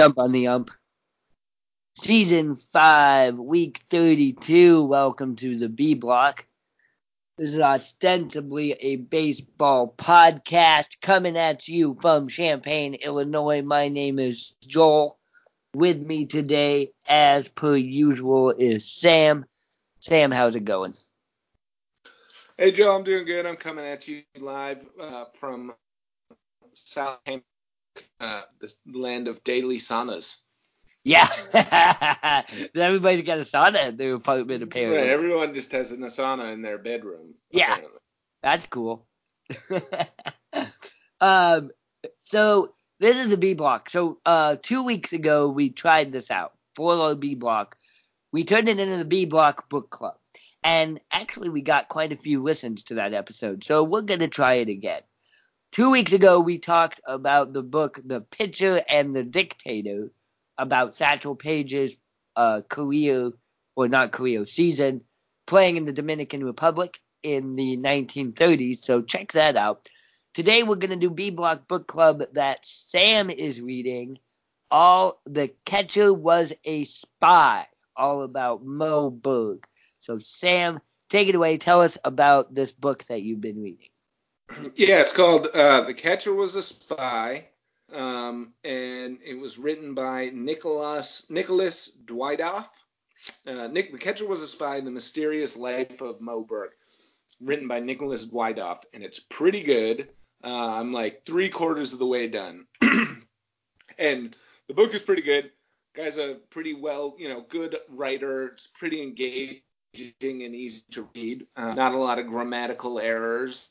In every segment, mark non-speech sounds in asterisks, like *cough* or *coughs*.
Dump on the Ump. Season 5, Week 32. Welcome to the B Block. This is ostensibly a baseball podcast coming at you from Champaign, Illinois. My name is Joel. With me today, as per usual, is Sam. Sam, how's it going? Hey, Joel, I'm doing good. I'm coming at you live uh, from Southampton, uh, the land of daily saunas. Yeah. *laughs* Everybody's got a sauna in their apartment, apparently. Right, everyone just has an sauna in their bedroom. Yeah. apparently. That's cool. *laughs* um, so this is the B block. So uh, two weeks ago we tried this out for our B block. We turned it into the B block book club, and actually we got quite a few listens to that episode. So we're gonna try it again. Two weeks ago we talked about the book The Pitcher and the Dictator about Satchel Paige's uh, career or not career season playing in the Dominican Republic in the 1930s. So check that out. Today we're going to do B Block Book Club that Sam is reading. All the catcher was a spy, all about Mo Berg. So Sam, take it away. Tell us about this book that you've been reading. *clears throat* Yeah, it's called uh, The Catcher Was a Spy, um, and it was written by Nicholas Nicholas Dawidoff. Uh, Nick, The Catcher Was a Spy: The Mysterious Life of Mo Berg, written by Nicholas Dawidoff, and it's pretty good. Uh, I'm like three quarters of the way done, *clears throat* and the book is pretty good. Guy's a pretty well, you know, good writer. It's pretty engaging and easy to read. Uh, not a lot of grammatical errors,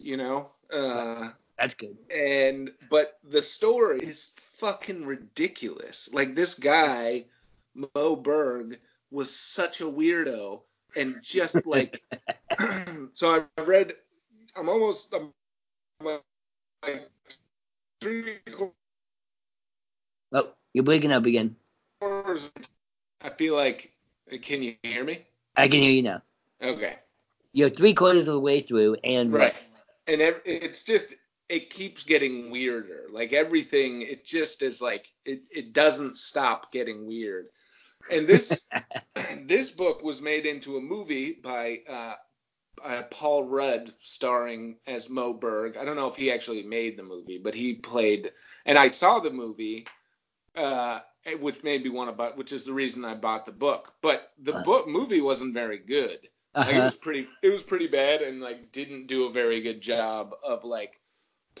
you know. Uh, That's good. and but the story is fucking ridiculous. Like this guy, Mo Berg, was such a weirdo, and just like, *laughs* *clears throat* so I read, I'm almost, I'm like three Oh, you're breaking up again. I feel like, can you hear me? I can hear you now. Okay. You're three quarters of the way through, and Right. And it's just it keeps getting weirder. Like everything, it just is like it, it doesn't stop getting weird. And this *laughs* this book was made into a movie by uh, uh, Paul Rudd, starring as Mo Berg. I don't know if he actually made the movie, but he played. And I saw the movie, uh, which made me want to buy, which is the reason I bought the book. But the book movie wasn't very good. Like it Uh-huh. was pretty it was pretty bad and like didn't do a very good job of like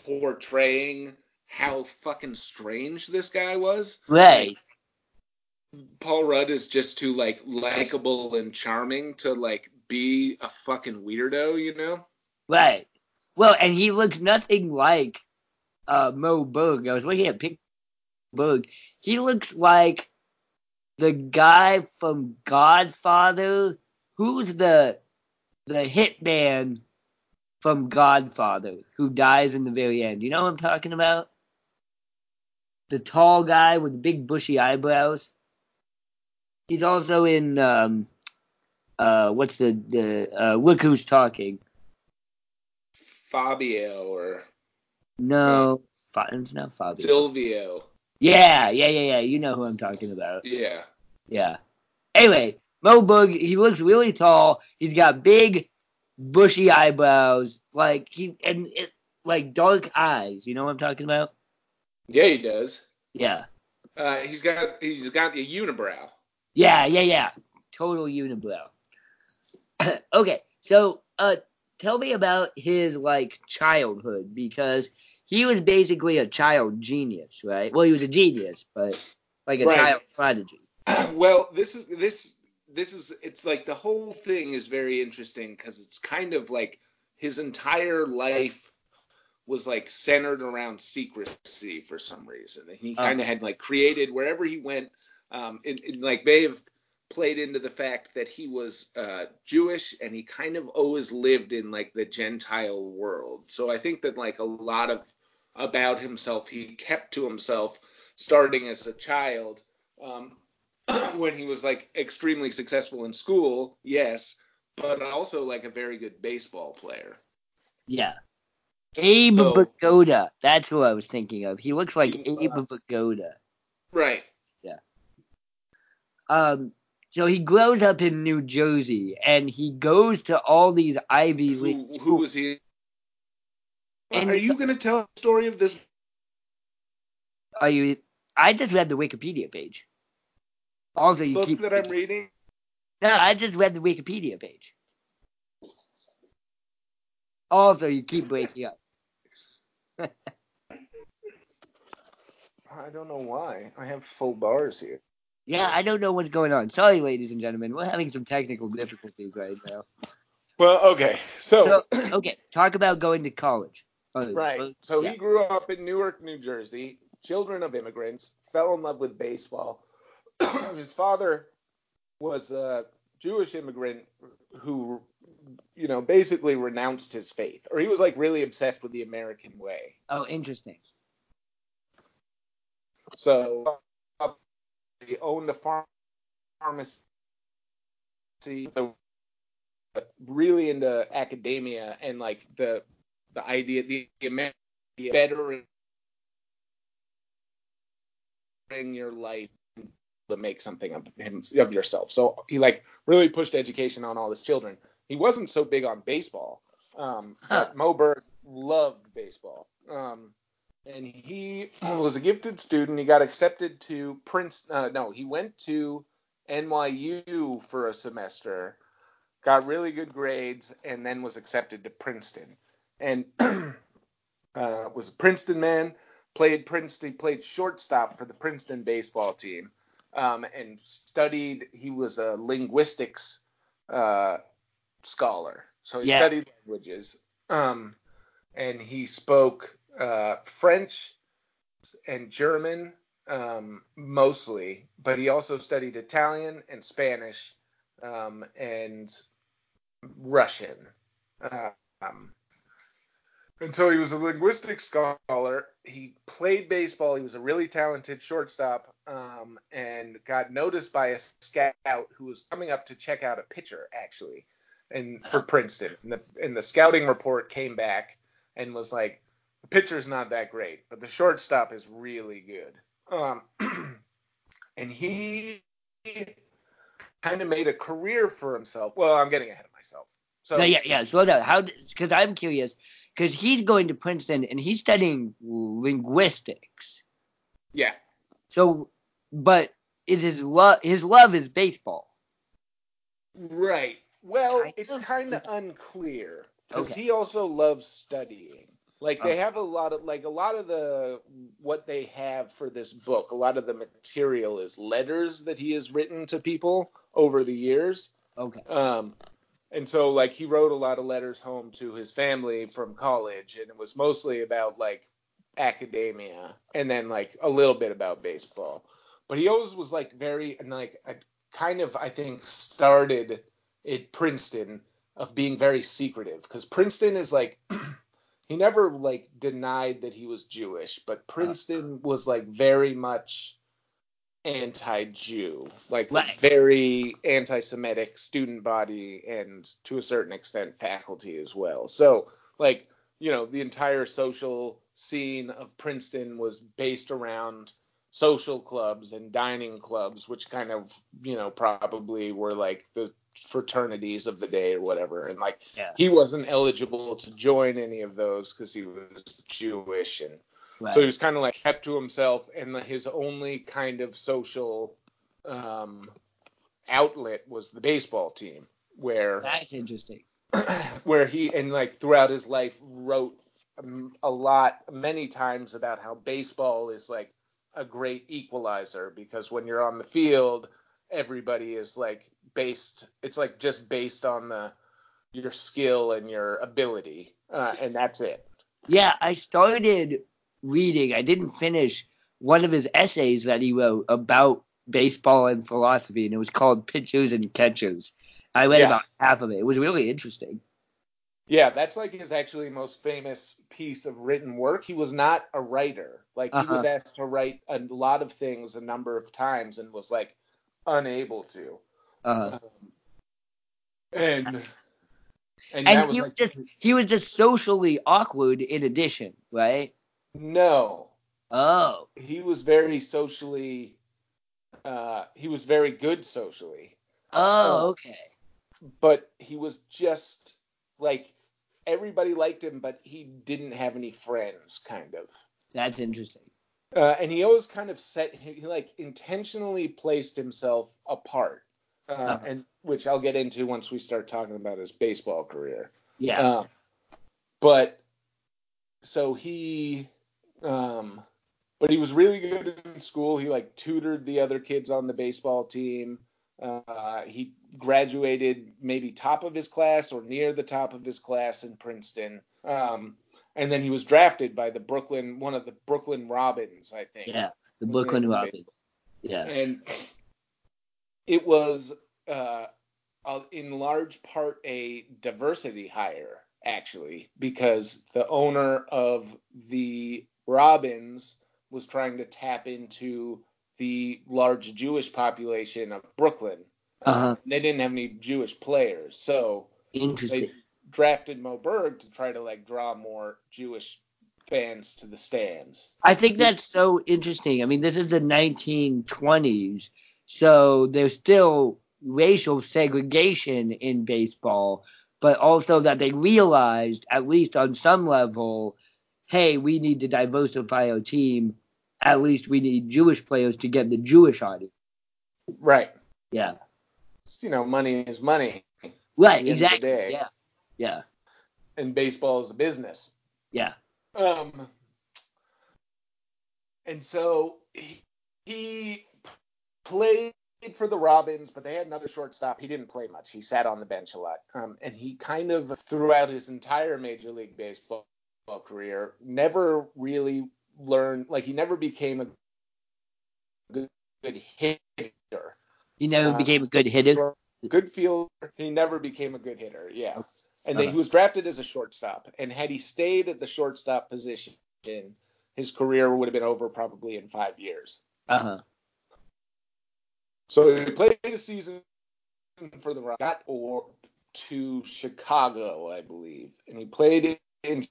portraying how fucking strange this guy was. right. Paul Rudd is just too like likable and charming to like be a fucking weirdo, you know? Right. Well, and he looks nothing like uh, Mo Berg. I was looking at of Berg. He looks like the guy from Godfather. Who's the the hitman from Godfather who dies in the very end? You know what I'm talking about? The tall guy with the big bushy eyebrows. He's also in um uh what's the the uh look who's talking. Fabio or No, Fa- it's not Fabio. Silvio. yeah, yeah, yeah, yeah. You know who I'm talking about. Yeah. Yeah. Anyway, Mo Berg, he looks really tall. He's got big, bushy eyebrows, like he and it, like dark eyes. You know what I'm talking about? Yeah, he does. Yeah. Uh, he's got he's got a unibrow. Yeah, yeah, yeah. Total unibrow. *clears throat* okay, so uh, tell me about his like childhood because he was basically a child genius, right? Well, he was a genius, but like a Right. child prodigy. *clears throat* well, this is this this is it's like the whole thing is very interesting because it's kind of like his entire life was like centered around secrecy for some reason, and he Oh. kind of had like created wherever he went. Um, it, it like may have played into the fact that he was uh, Jewish and he kind of always lived in like the Gentile world. So I think that like a lot of about himself he kept to himself starting as a child. Um, *clears throat* when he was like extremely successful in school, yes, but also like a very good baseball player. Yeah. Abe So- Vigoda. That's who I was thinking of. He looks like He- Abe Vigoda. Right. Yeah. Um, so he grows up in New Jersey and he goes to all these Ivy League. Who, who was he? And- Are you going to tell the story of this? Are you? I just read the Wikipedia page. Also, you book keep. that I'm reading? No, I just read the Wikipedia page. Also, you keep breaking up. I don't know why. I have full bars here. Yeah, I don't know what's going on. Sorry, ladies and gentlemen. We're having some technical difficulties right now. Well, okay. So, So, *clears throat* okay, talk about going to college. Oh, right. well, So yeah. he grew up in Newark, New Jersey, children of immigrants, fell in love with baseball. *coughs* His father was a Jewish immigrant who, you know, basically renounced his faith, or he was like really obsessed with the American way. Oh, interesting. So uh, he owned a farm pharmacy, really into academia and like the the idea the, the Amer- the bettering your life to make something of him of yourself. So he like really pushed education on all his children. He wasn't so big on baseball, um, Huh. but Mo Berg loved baseball. Um, and he *clears throat* was a gifted student. He got accepted to Prince. Uh, no, he went to NYU for a semester, got really good grades, and then was accepted to Princeton. And *clears throat* uh, was a Princeton man. Played Princeton. Played shortstop for the Princeton baseball team, um, and studied. He was a linguistics uh, scholar, so he Yeah. studied languages. Um, and he spoke uh, French and German um, mostly, but he also studied Italian and Spanish um, and Russian. Um, and so he was a linguistics scholar. He played baseball. He was a really talented shortstop um, and got noticed by a scout who was coming up to check out a pitcher, actually, and for Princeton. And the, and the scouting report came back and was like, the pitcher's not that great, but the shortstop is really good. Um, *clears throat* and he kind of made a career for himself. Well, I'm getting ahead of myself. So No, yeah, yeah. Slow down. How? Because I'm curious. Because he's going to Princeton and he's studying linguistics. yeah, So, but is his love? His love is baseball. right. Well, Kind it's kind of unclear because Okay. he also loves studying. Like they Okay. have a lot of like a lot of the what they have for this book, a lot of the material is letters that he has written to people over the years. Okay. Um, and so like he wrote a lot of letters home to his family from college, and it was mostly about like academia, and then like a little bit about baseball. But he always was like very and like I kind of I think started at Princeton of being very secretive because Princeton is like *clears throat* he never like denied that he was Jewish, but Princeton uh-huh. was like very much anti-Jew, like Right. very anti-Semitic student body and to a certain extent faculty as well. So like you know the entire social scene of Princeton was based around social clubs and dining clubs, which kind of you know probably were like the fraternities of the day or whatever, and like Yeah. he wasn't eligible to join any of those because he was Jewish and Right. so he was kind of like kept to himself, and the, his only kind of social um, outlet was the baseball team, where That's interesting. *clears throat* where he and like throughout his life wrote um, a lot, many times about how baseball is like a great equalizer because when you're on the field, everybody is like based. It's like just based on the your skill and your ability, uh, and that's it. Yeah, I started reading. I didn't finish one of his essays that he wrote about baseball and philosophy, and it was called Pitchers and Catchers. I read Yeah. about half of it. It was really interesting. Yeah, that's like his actually most famous piece of written work. He was not a writer. Like he was Uh-huh. asked to write a lot of things a number of times and was like unable to. Uh, And and, and that was he like was just he was just socially awkward in addition, right? no. Oh, He was very socially uh he was very good socially. oh, okay. but he was just like everybody liked him, but he didn't have any friends, kind of. That's interesting. Uh, and he always kind of set he, he, like intentionally placed himself apart, uh, Uh-huh. and which I'll get into once we start talking about his baseball career. Yeah. Um, but so he, um, but he was really good in school. He like tutored the other kids on the baseball team. Uh, he graduated maybe top of his class or near the top of his class in Princeton. Um, and then he was drafted by the Brooklyn, one of the Brooklyn Robins, I think. yeah. The Brooklyn Robins. Yeah. And it was uh, uh, in large part a diversity hire, actually, because the owner of the Robins was trying to tap into the large Jewish population of Brooklyn. Uh-huh. They didn't have any Jewish players, so Interesting. they drafted Mo Berg to try to like draw more Jewish fans to the stands. I think that's so interesting. I mean, this is the 1920s, so there's still racial segregation in baseball, but also that they realized, at least on some level, hey, we need to diversify our team. At least we need Jewish players to get the Jewish audience. Right. Yeah. You know, money is money. Right. At the end of the Exactly. Yeah. Yeah. and baseball is a business. Yeah. Um, and so he, he played for the Robins, but they had another shortstop. He didn't play much. He sat on the bench a lot. Um, and he kind of throughout his entire Major League Baseball career never really learned like he never became a good, good hitter. He never Uh, became a good hitter. Good fielder. He never became a good hitter. Yeah. And then Uh-huh. he was drafted as a shortstop. And had he stayed at the shortstop position, his career would have been over probably in five years. Uh huh. So he played a season for the Rocks, got or to Chicago, I believe, and he played in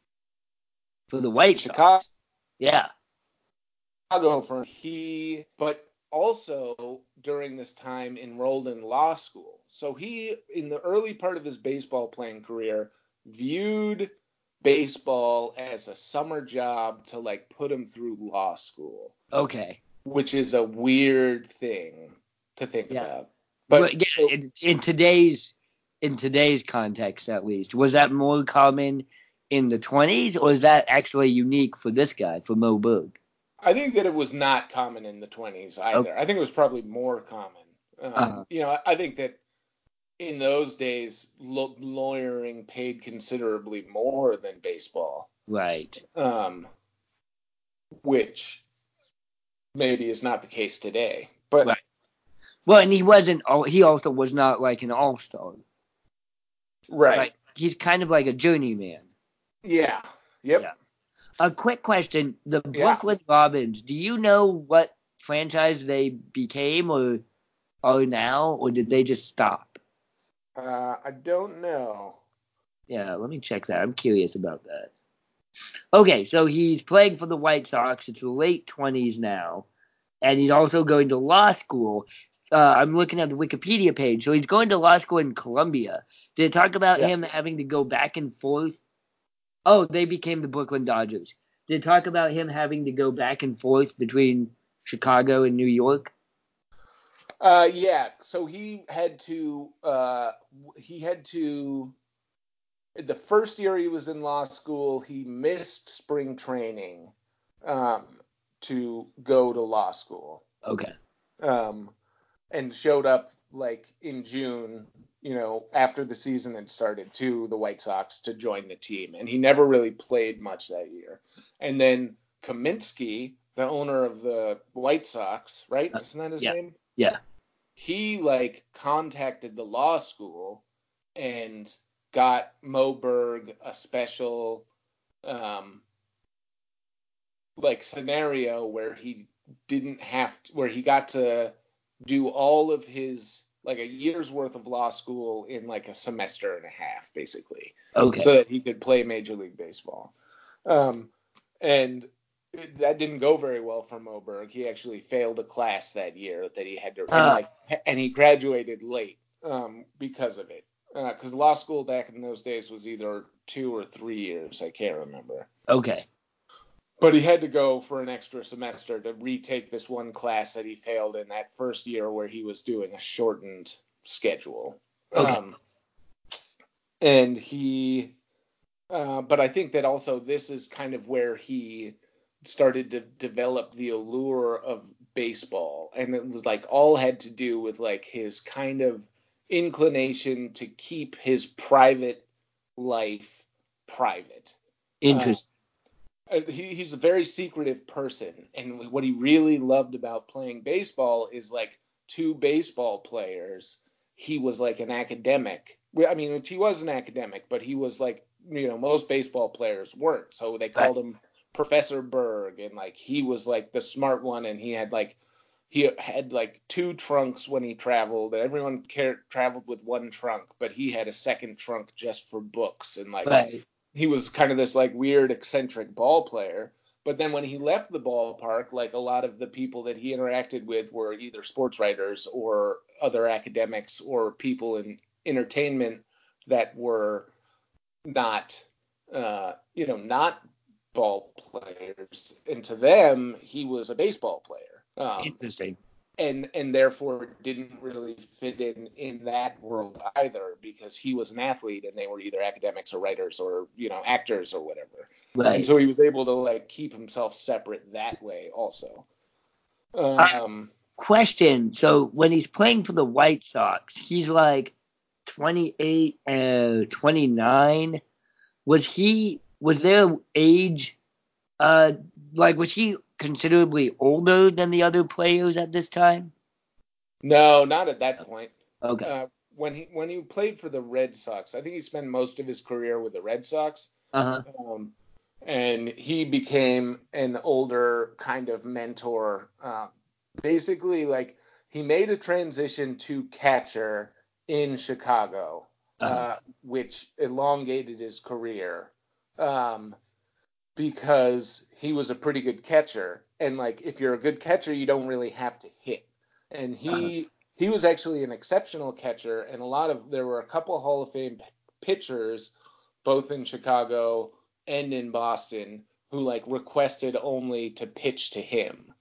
For the White Chicago. Sox. Yeah. Chicago for he, but also during this time enrolled in law school. So he, in the early part of his baseball playing career, viewed baseball as a summer job to like put him through law school, Okay. which is a weird thing to think Yeah. about. But But yeah, so- in, in today's in today's context, at least, was that more common in the 20s, or is that actually unique for this guy, for Mo Berg? I think that it was not common in the 20s either. I think it was probably more common. Um, Uh-huh. You know, I- think that in those days, lo- lawyering paid considerably more than baseball, Right. um, which maybe is not the case today. But Right. Well, and he wasn't. He also was not like an all star. right, Like he's kind of like a journeyman. Yeah, yep. Yeah. A quick question: The Yeah. Brooklyn Robins. Do you know what franchise they became, or are now, or did they just stop? Uh, I don't know. Yeah, let me check that. I'm curious about that. Okay, so he's playing for the White Sox. It's the late 20s now. And he's also going to law school. Uh, I'm looking at the Wikipedia page. So he's going to law school in Columbia. Did it talk about Yeah. him having to go back and forth? Oh, they became the Brooklyn Dodgers. Did it talk about him having to go back and forth between Chicago and New York? Uh, yeah. So he had to. Uh, he had to. The first year he was in law school, he missed spring training um, to go to law school. Okay. Um, and showed up like in June, you know, after the season had started to the White Sox to join the team, and he never really played much that year. And then Kaminsky, the owner of the White Sox, right? Uh, Isn't that his yeah. name? Yeah. He like contacted the law school and got Mo Berg a special um like scenario where he didn't have to, where he got to do all of his like a year's worth of law school in like a semester and a half basically Okay. so that he could play major league baseball um and that didn't go very well for Mo Berg. He actually failed a class that year that he had to, and, Ah. like, and he graduated late um, because of it. Because law school back in those days was either two or three years. I can't remember. okay. But he had to go for an extra semester to retake this one class that he failed in that first year where he was doing a shortened schedule. Okay. Um, and he, uh, but I think that also this is kind of where he started to develop the allure of baseball. And it was like all had to do with like his kind of inclination to keep his private life private Interesting. uh, Uh, he, he's a very secretive person, and what he really loved about playing baseball is like two baseball players. He was like an academic. I mean, he was an academic, but he was like, you know, most baseball players weren't. So they called him Professor Berg, and like he was like the smart one, and he had like he had like two trunks when he traveled. and Everyone car- traveled with one trunk, but he had a second trunk just for books and like right. He was kind of this like weird eccentric ball player. But then when he left the ballpark like a lot of the people that he interacted with were either sports writers or other academics or people in entertainment that were not uh, you know not ball players. And to them he was a baseball player. Um, Interesting. And and therefore didn't really fit in in that world either because he was an athlete and they were either academics or writers or you know actors or whatever Right. and so he was able to like keep himself separate that way also um Question. So when he's playing for the White Sox, he's like 28 and 29. Was he? Was their age? Uh, like was he considerably older than the other players at this time? no not at that point Okay. uh, when he when he played for the Red Sox I think he spent most of his career with the Red Sox Uh huh. um, and he became an older kind of mentor. Uh, basically, like he made a transition to catcher in Chicago, uh Uh-huh. which elongated his career um, because he was a pretty good catcher. And like, if you're a good catcher, you don't really have to hit. And he he was actually an exceptional catcher, and a lot of there were a couple Hall of Fame p- pitchers, both in Chicago and in Boston, who like requested only to pitch to him.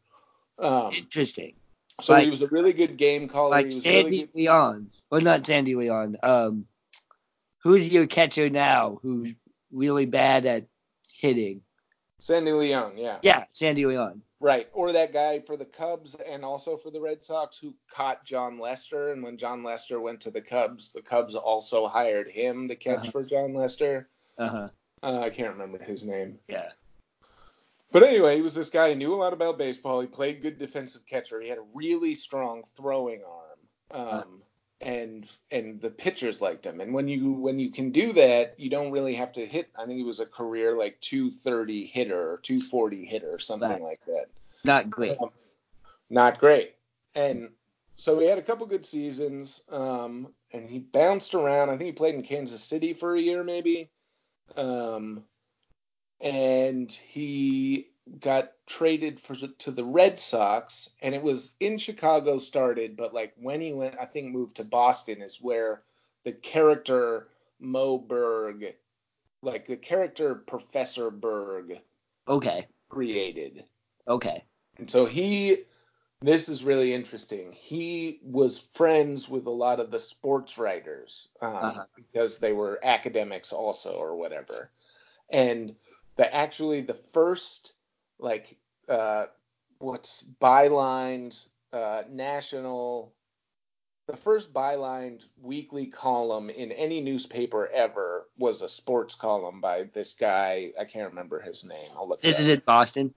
Um, Interesting. so like- he was a really good game caller. Like he was Sandy really good. Leon. Well, not Sandy Leon. Um, who's your catcher now? Who's really bad at hitting? Sandy Leon, yeah. Yeah, Sandy Leon. Right. Or that guy for the Cubs and also for the Red Sox who caught Jon Lester. And when Jon Lester went to the Cubs, the Cubs also hired him to catch Uh-huh. for Jon Lester. Uh huh. Uh, I can't remember his name. Yeah. But anyway, he was this guy who knew a lot about baseball. He played good defensive catcher. He had a really strong throwing arm. Um, and and the pitchers liked him. And when you when you can do that, you don't really have to hit. I think he was a career like 230 hitter or 240 hitter, something Right. like that. Not great. Um, not great. And so he had a couple good seasons, um, and he bounced around. I think he played in Kansas City for a year, maybe. Um, and he got traded for to the Red Sox, and it was in Chicago started, but like when he went, I think moved to Boston is where the character Mo Berg, like the character Professor Berg, Okay. created. Okay. And so he, this is really interesting. He was friends with a lot of the sports writers um, Uh-huh. because they were academics also or whatever. And the actually the first like uh, what's bylined uh, national the first bylined weekly column in any newspaper ever was a sports column by this guy. I can't remember his name. I'll look. This it is up. Boston.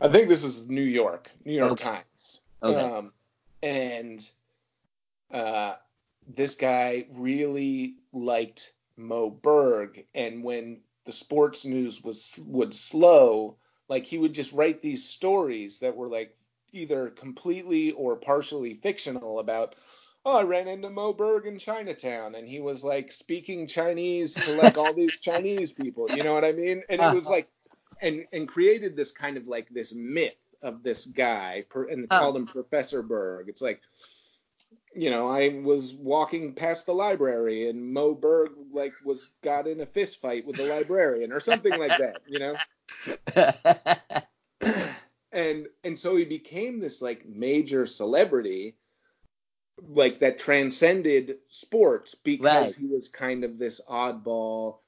I think this is New York, New York Okay. Times. Okay. Um, and uh, this guy really liked Mo Berg, and when the sports news was would slow, like he would just write these stories that were like either completely or partially fictional about. Oh, I ran into Mo Berg in Chinatown, and he was like speaking Chinese to like all these *laughs* Chinese people. You know what I mean? And it was Uh-huh. like, and and created this kind of like this myth of this guy, and called him Professor Berg. It's like, you know, I was walking past the library, and Mo Berg like was got in a fist fight with the librarian or something like that. You know *laughs* and and so he became this like major celebrity like that transcended sports because Right. he was kind of this oddball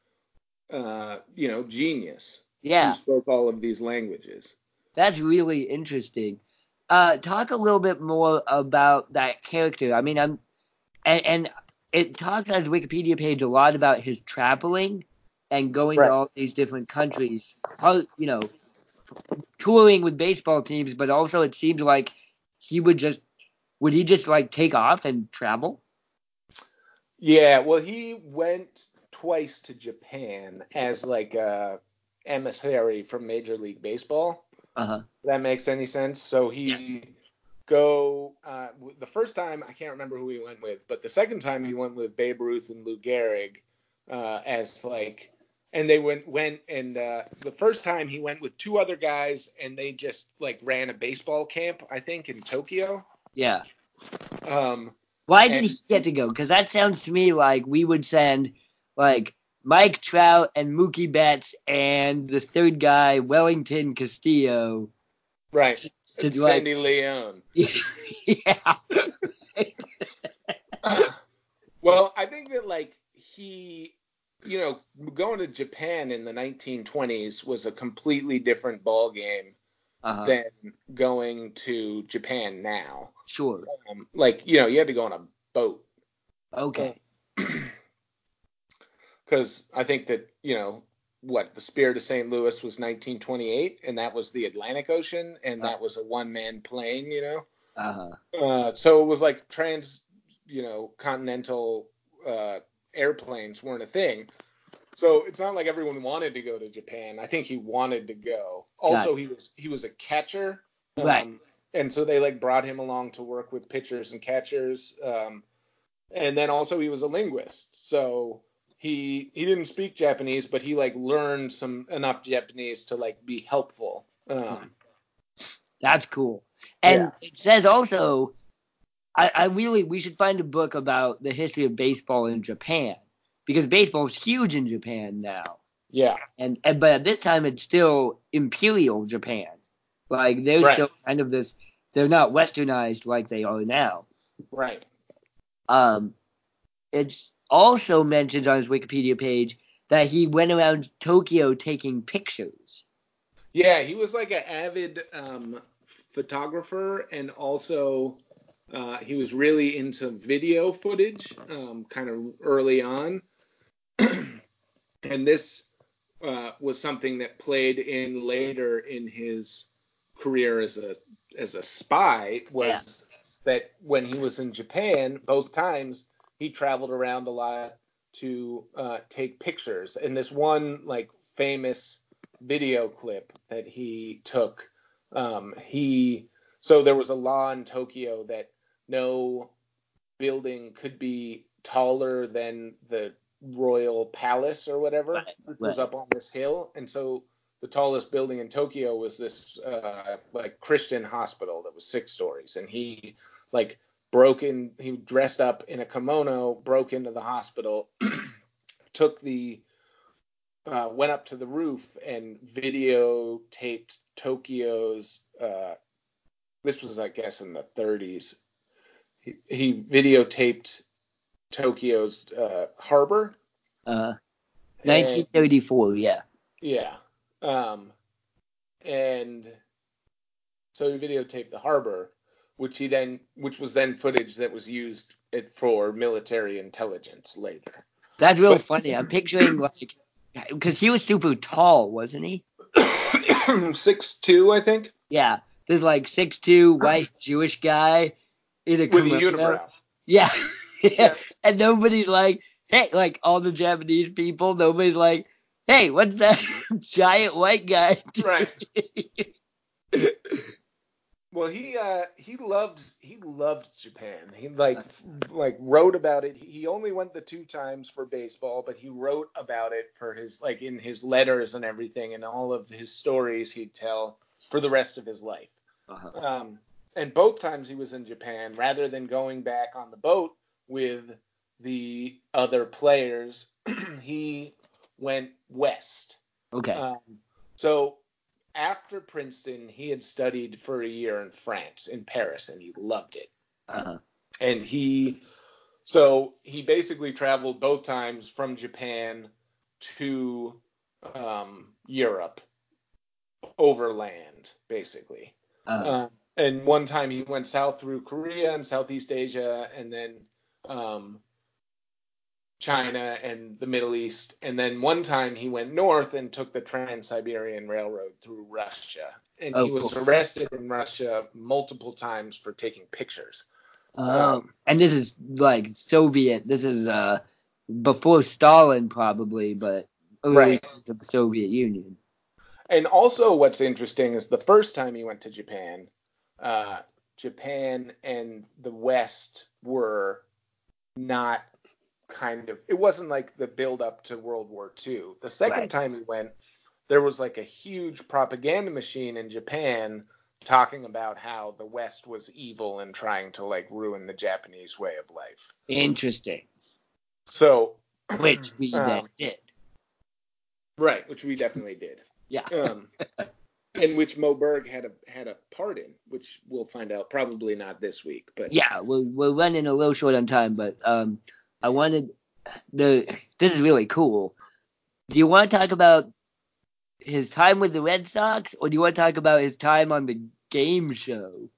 uh you know genius yeah, who spoke all of these languages that's really interesting. Uh, talk a little bit more about that character. I mean, I'm, and, and it talks on his Wikipedia page a lot about his traveling and going Right. to all these different countries. How you know, touring with baseball teams, but also it seems like he would just would he just like take off and travel? yeah well he went twice to japan as like a emissary from major league baseball Uh huh. That makes any sense. So he go uh, the first time I can't remember who he went with, but the second time he went with Babe Ruth and Lou Gehrig uh, as like, and they went went and uh, the first time he went with two other guys and they just like ran a baseball camp I think in Tokyo. Yeah. Um, Why did And- he get to go? Because that sounds to me like we would send like Mike Trout and Mookie Betts and the third guy Wellington Castillo. right. To And do, like- Sandy Leon. *laughs* yeah. *laughs* well, I think that like he, you know, going to Japan in the 1920s was a completely different ball game Uh-huh. than going to Japan now. Sure. Um, like, you know, you had to go on a boat Okay. *clears throat* because I think that, you know, what the Spirit of St. Louis was 1928, and that was the Atlantic Ocean, and that was a one-man plane, you know. Uh-huh. Uh, so it was like trans, you know, continental uh, airplanes weren't a thing. So it's not like everyone wanted to go to Japan. I think he wanted to go. Also, he was he was a catcher, um, Right. and so they like brought him along to work with pitchers and catchers. Um, and then also he was a linguist, so he he didn't speak Japanese, but he like learned some enough Japanese to like be helpful. Um, That's cool. And Yeah. it says also I, I really we should find a book about the history of baseball in Japan. Because baseball is huge in Japan now. yeah, and, and but at this time it's still imperial Japan. Like they're Right. still kind of this. They're not westernized like they are now. right. Um, it's also mentioned on his Wikipedia page that he went around Tokyo taking pictures. Yeah, he was like an avid um, photographer, and also uh, he was really into video footage, um, kind of early on. *clears throat* and this uh, was something that played in later in his career as a as a spy. Was that when he was in Japan, both times he traveled around a lot to uh, take pictures. And this one like famous video clip that he took. Um, he so there was a law in Tokyo that no building could be taller than the royal palace or whatever, Right, which was up on this hill. And so the tallest building in Tokyo was this uh, like Christian hospital that was six stories, and he like broke in. He dressed up in a kimono, broke into the hospital, *clears throat* took the uh, went up to the roof and videotaped Tokyo's. Uh, this was, I guess, in the 30s. He, he videotaped Tokyo's uh, harbor. Uh, and- 1934, yeah. yeah. Um, and so he videotaped the harbor, which he then which was then footage that was used it for military intelligence later. That's real But- funny. I'm picturing *clears throat* like because he was super tall, wasn't he? *clears throat* Six two, I think, Yeah. This like six two *clears throat* white Jewish guy a with a unibrow. Yeah. *laughs* yeah. Yeah. And nobody's like, hey, like all the Japanese people, nobody's like, hey, what's that *laughs* giant white guy? Right. *laughs* Well, he uh he loved he loved Japan. He like like wrote about it. He only went the two times for baseball, but he wrote about it for his like in his letters and everything and all of his stories he'd tell for the rest of his life. Uh-huh. Um, and both times he was in Japan, rather than going back on the boat with the other players, *clears throat* he went west. Okay. Um, so after Princeton, he had studied for a year in France, in Paris, and he loved it. Uh-huh. And he, so he basically traveled both times from Japan to um, Europe overland, basically. Uh-huh. Um, and one time he went south through Korea and Southeast Asia, and then um, China and the Middle East. And then one time he went north and took the Trans Siberian Railroad through Russia. And Oh, he was cool. arrested in Russia multiple times for taking pictures. Um, and this is like Soviet. This is uh before Stalin probably, but Right. the Soviet Union. And also, what's interesting is the first time he went to Japan, uh, Japan and the West were not kind of. It wasn't like the build up to World War II. The second Right. time he went, there was like a huge propaganda machine in Japan talking about how the West was evil and trying to like ruin the Japanese way of life. Interesting. So, *clears throat* Which we then Um, did. right, which we definitely did. Yeah. um, *laughs* in which Mo Berg had a had a part in, which we'll find out probably not this week, but Yeah, we're we're running a little short on time, but um, I wanted the this is really cool. Do you want to talk about his time with the Red Sox, or do you want to talk about his time on the game show?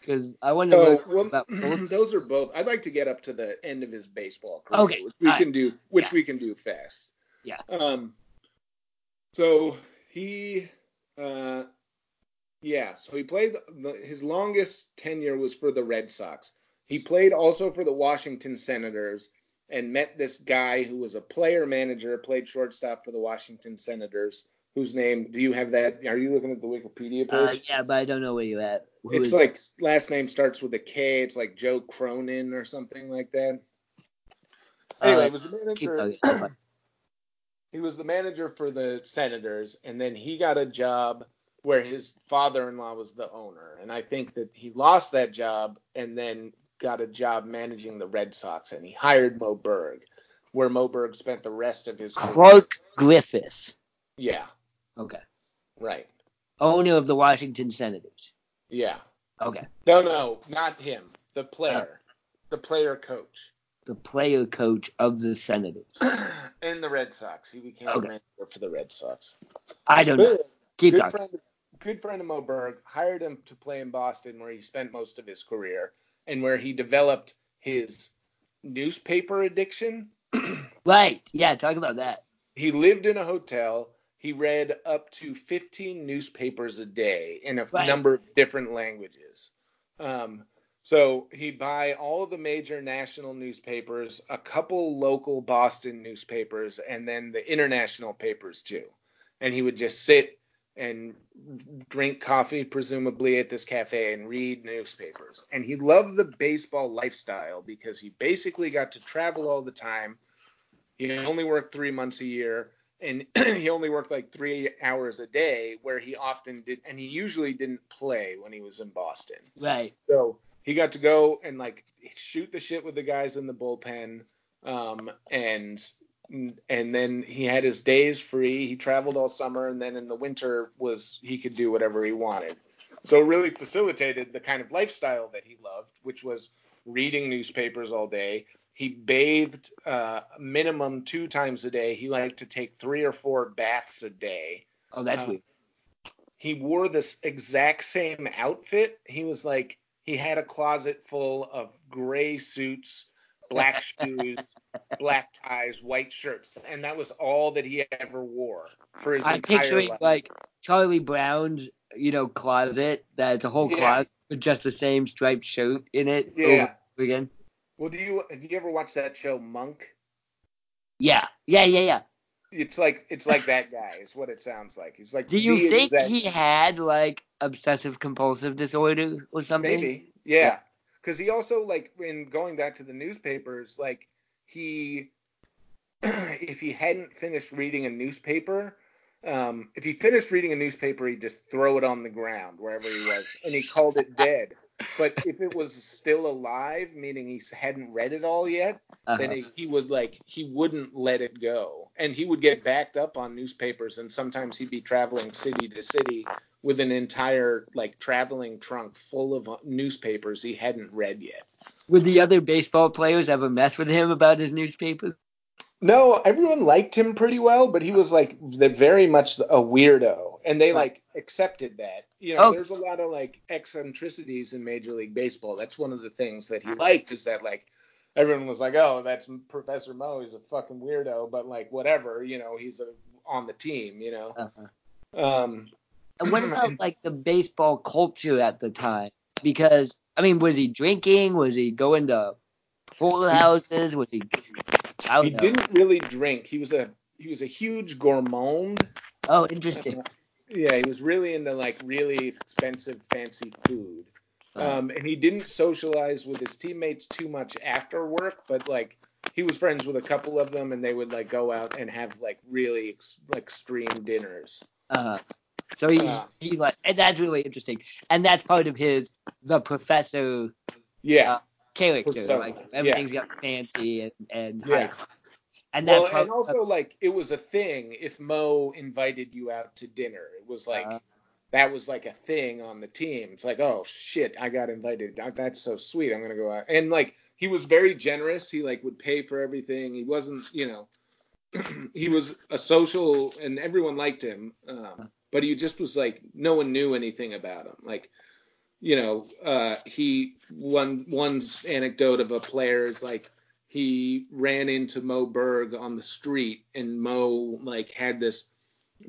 Because I want to know about *clears throat* both. those are both. I'd like to get up to the end of his baseball career, Okay, which we all can do, which Yeah. we can do fast. Yeah. Um. So he, uh, yeah. So he played. The, his longest tenure was for the Red Sox. He played also for the Washington Senators and met this guy who was a player manager, played shortstop for the Washington Senators. Whose name? Do you have that? Are you looking at the Wikipedia Uh, page? yeah, but I don't know where you're at. Who It's like last name starts with a K. It's like Joe Cronin or something like that. Anyway, Uh, was the keep manager. He was the manager for the Senators, and then he got a job where his father-in-law was the owner. And I think that he lost that job and then got a job managing the Red Sox, and he hired Mo Berg, where Mo Berg spent the rest of his career. Clark Griffith. Yeah, Okay. right. Owner of the Washington Senators. Yeah. Okay. No, no, not him. The player, oh. the player coach. The player coach of the Senators. *clears throat* and the Red Sox. He became Okay. the manager for the Red Sox. I don't know. Good, Keep good talking. friend, good friend of Mo Berg hired him to play in Boston, where he spent most of his career, and where he developed his newspaper addiction. *clears throat* Right. Yeah, talk about that. He lived in a hotel. He read up to 15 newspapers a day in a Right. number of different languages. Um, so he'd buy all of the major national newspapers, a couple local Boston newspapers, and then the international papers too. And he would just sit and drink coffee, presumably at this cafe, and read newspapers. And he loved the baseball lifestyle because he basically got to travel all the time. He only worked three months a year, and *clears throat* he only worked like three hours a day, where he often did, and he usually didn't play when he was in Boston. Right. So he got to go and like shoot the shit with the guys in the bullpen, um, and and then he had his days free. He traveled all summer, and then in the winter was he could do whatever he wanted. So it really facilitated the kind of lifestyle that he loved, which was reading newspapers all day. He bathed uh, minimum two times a day. He liked to take three or four baths a day Oh, that's Uh, weird. he wore this exact same outfit. He was like he had a closet full of gray suits, black *laughs* shoes, black ties, white shirts, and that was all that he ever wore for his I'm entire picturing life. like Charlie Brown's, you know, closet that's a whole Yeah. closet with just the same striped shirt in it Yeah. again. Well, do you do you ever watch that show Monk? Yeah, yeah, yeah, yeah. It's like it's like that guy is what it sounds like. He's like Do you think he had like obsessive compulsive disorder or something? Maybe. Yeah. Because he also like in going back to the newspapers, like he *clears throat* if he hadn't finished reading a newspaper, um, if he finished reading a newspaper, he'd just throw it on the ground wherever he was, and he called it dead. But if it was still alive, meaning he hadn't read it all yet, Uh-huh. then he, he would like he wouldn't let it go, and he would get backed up on newspapers, and sometimes he'd be traveling city to city with an entire like traveling trunk full of uh, newspapers he hadn't read yet. Would the other baseball players ever mess with him about his newspaper? No, everyone liked him pretty well, but he was like the, very much a weirdo, and they like accepted that. You know, Oh. there's a lot of like eccentricities in Major League Baseball. That's one of the things that he liked is that like everyone was like, oh, that's Professor Mo. He's a fucking weirdo, but like whatever, you know, he's a, on the team, you know. Uh-huh. Um, And what *clears throat* about like the baseball culture at the time? Because I mean, was he drinking? Was he going to pool houses? Was he? I he know. didn't really drink. He was a he was a huge gourmand. Oh, interesting. *laughs* Yeah, he was really into like really expensive, fancy food. Um, and he didn't socialize with his teammates too much after work, but like he was friends with a couple of them, and they would like go out and have like really ex- like extreme dinners. Uh-huh. So he, Uh. he like, and that's really interesting. And that's part of his the professor Yeah. Uh, character. Persona, Like yeah. everything's got fancy and and Yeah. high. And well, and also like it was a thing if Mo invited you out to dinner. It was like Uh-huh. that was like a thing on the team. It's like, oh shit, I got invited. That's so sweet. I'm gonna go out. And like he was very generous. He like would pay for everything. He wasn't, you know, *clears throat* he was a social and everyone liked him. Um, but he just was like no one knew anything about him. Like you know, uh, he one one anecdote of a player is like he ran into Mo Berg on the street and Mo like had this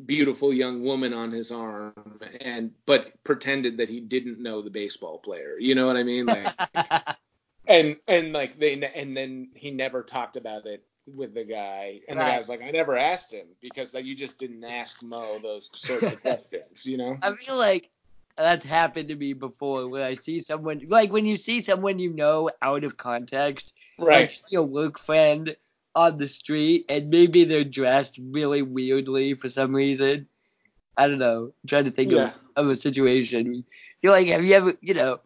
beautiful young woman on his arm and but pretended that he didn't know the baseball player. You know what I mean? Like *laughs* and and like they and then he never talked about it with the guy and the Right. guy's like I never asked him because like you just didn't ask Mo those sorts of *laughs* questions, you know? I feel like that's happened to me before when I see someone like when you see someone you know out of context, like Right. you see a work friend on the street and maybe they're dressed really weirdly for some reason. I don't know. I'm trying to think Yeah. of, of a situation. You're like, have you ever, you know,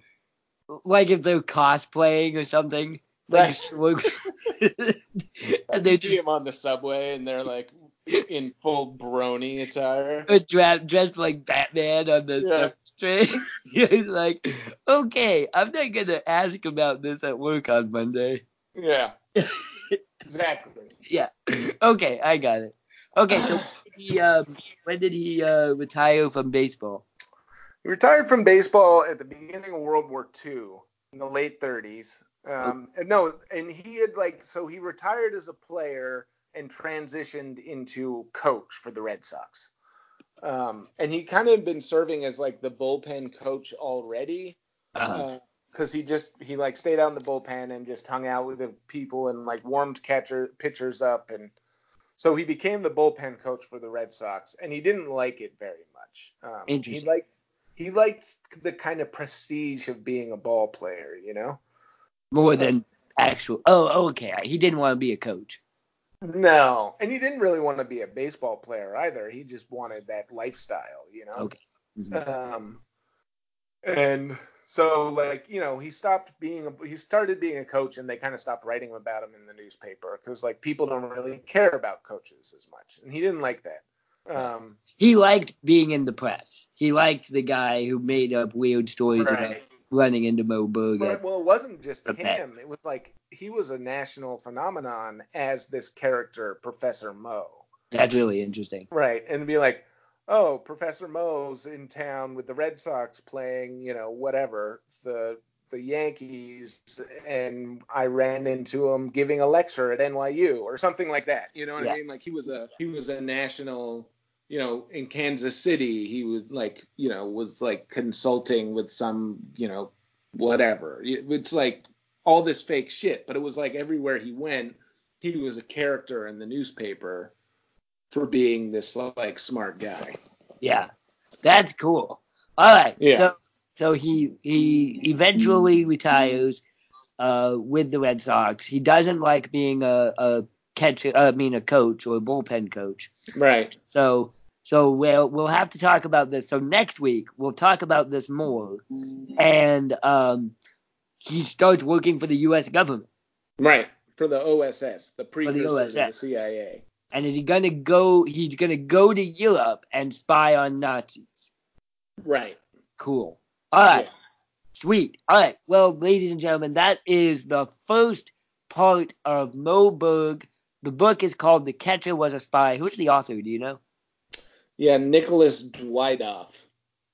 like if they're cosplaying or something, like *laughs* you Right. work, and they're see him on the subway and they're like in full brony attire. Dra- dressed like Batman on the Yeah. He's *laughs* like, okay, I'm not gonna ask about this at work on Monday. Yeah. *laughs* Exactly. Yeah. Okay, I got it. Okay, so when did he, um, when did he uh, retire from baseball? He retired from baseball at the beginning of World War II in the late 30s. Um, and no, and he had like so he retired as a player and transitioned into coach for the Red Sox. Um, and he kind of been serving as like the bullpen coach already. Uh-huh. because he just he like stayed out in the bullpen and just hung out with the people and like warmed catcher pitchers up and so he became the bullpen coach for the Red Sox and he didn't like it very much. Um, he liked he liked the kind of prestige of being a ball player, you know. More than actual. Oh, okay. He didn't want to be a coach. No, and he didn't really want to be a baseball player either. He just wanted that lifestyle, you know. Okay. Mhm. Um, and so like you know he stopped being a, he started being a coach and they kind of stopped writing about him in the newspaper because like people don't really care about coaches as much and he didn't like that. Um, He liked being in the press. He liked the guy who made up weird stories about right. Running into Mo Berg. But, well, it wasn't just him. It was like he was a national phenomenon as this character, Professor Mo. That's really interesting. Right, and be like, oh, Professor Mo's in town with the Red Sox playing, you know, whatever the the Yankees, and I ran into him giving a lecture at NYU or something like that. You know what Yeah. I mean? Like he was a he was a national. You know, in Kansas City, he was like, you know, was like consulting with some, you know, whatever. It's like all this fake shit, but it was like everywhere he went, he was a character in the newspaper for being this like smart guy. Yeah, that's cool. All right, Yeah. so so he he eventually retires uh, with the Red Sox. He doesn't like being a, a catcher, I mean a coach or a bullpen coach. Right. So so we'll we'll have to talk about this. So next week we'll talk about this more. And um, he starts working for the U.S. government. Right. For the OSS, the precursor to the OSS. CIA. And is he gonna go? He's gonna go to Europe and spy on Nazis. Right. Cool. All right. Yeah. Sweet. All right. Well, ladies and gentlemen, that is the first part of Mo Berg. The book is called The Catcher Was a Spy. Who's the author? Do you know? Yeah, Nicholas Dawidoff.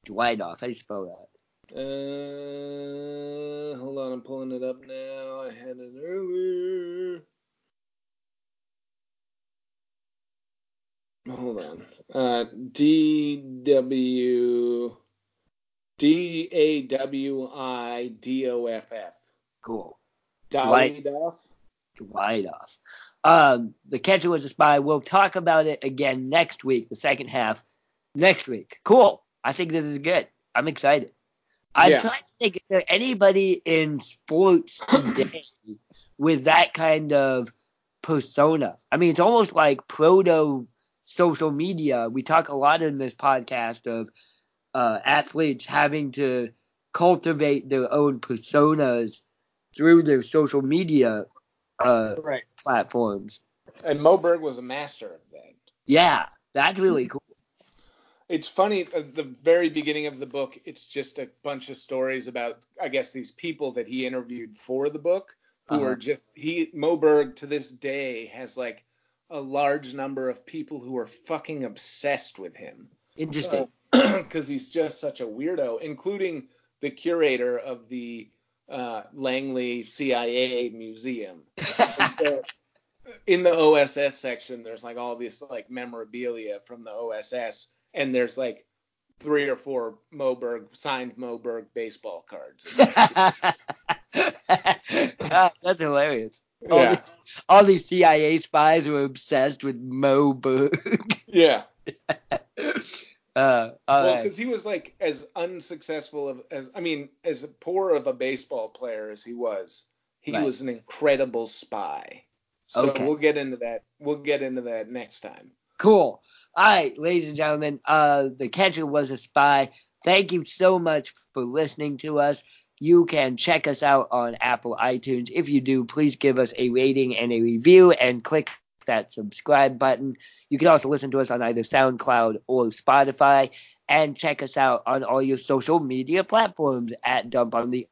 Dawidoff. How do you spell that? Uh, hold on, I'm pulling it up now. I had it earlier. Hold on. Uh, D W D A W I D O F F. Cool. Dawidoff. Dawidoff. Um, the Catcher Was a Spy. We'll talk about it again next week, the second half next week. Cool. I think this is good. I'm excited. I'm Yeah. trying to think if there anybody in sports *clears throat* today with that kind of persona. I mean, it's almost like proto social media. We talk a lot in this podcast of uh, athletes having to cultivate their own personas through their social media uh, Right. Platforms. And Mo Berg was a master of that. Yeah, that's really cool. It's funny at the very beginning of the book. It's just a bunch of stories about, I guess, these people that he interviewed for the book, who Uh-huh. are just he Mo Berg to this day has like a large number of people who are fucking obsessed with him Interesting. *clears throat* because he's just such a weirdo, including the curator of the uh, Langley CIA Museum. *laughs* In the OSS section, there's like all this like memorabilia from the OSS, and there's like three or four Mo Berg signed Mo Berg baseball cards. *laughs* Ah, that's hilarious. All, Yeah. these, all these CIA spies were obsessed with Mo Berg. Yeah. *laughs* uh, Well, right. because he was like as unsuccessful of as I mean, as poor of a baseball player as he was, he Right. was an incredible spy. So Okay. we'll get into that. We'll get into that next time. Cool. All right, ladies and gentlemen, uh, the catcher was a spy. Thank you so much for listening to us. You can check us out on Apple iTunes. If you do, please give us a rating and a review and click that subscribe button. You can also listen to us on either SoundCloud or Spotify and check us out on all your social media platforms at Dump on the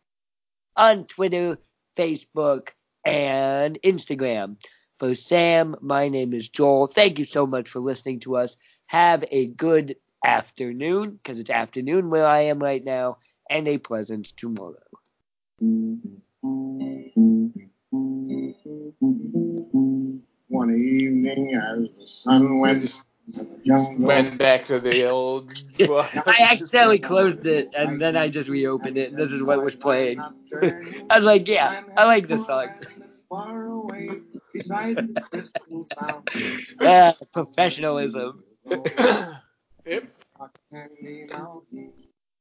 on Twitter, Facebook, and Instagram. For Sam, my name is Joel. Thank you so much for listening to us. Have a good afternoon, because it's afternoon where I am right now, and a pleasant tomorrow. One evening as the sun went Just and the jungle went back to the *laughs* old. I accidentally closed it, and then I just reopened it, and this is what was playing. *laughs* I was like, yeah, I like this song. Far away beside the crystal fountain. Yeah, professionalism. yep. A candy mouth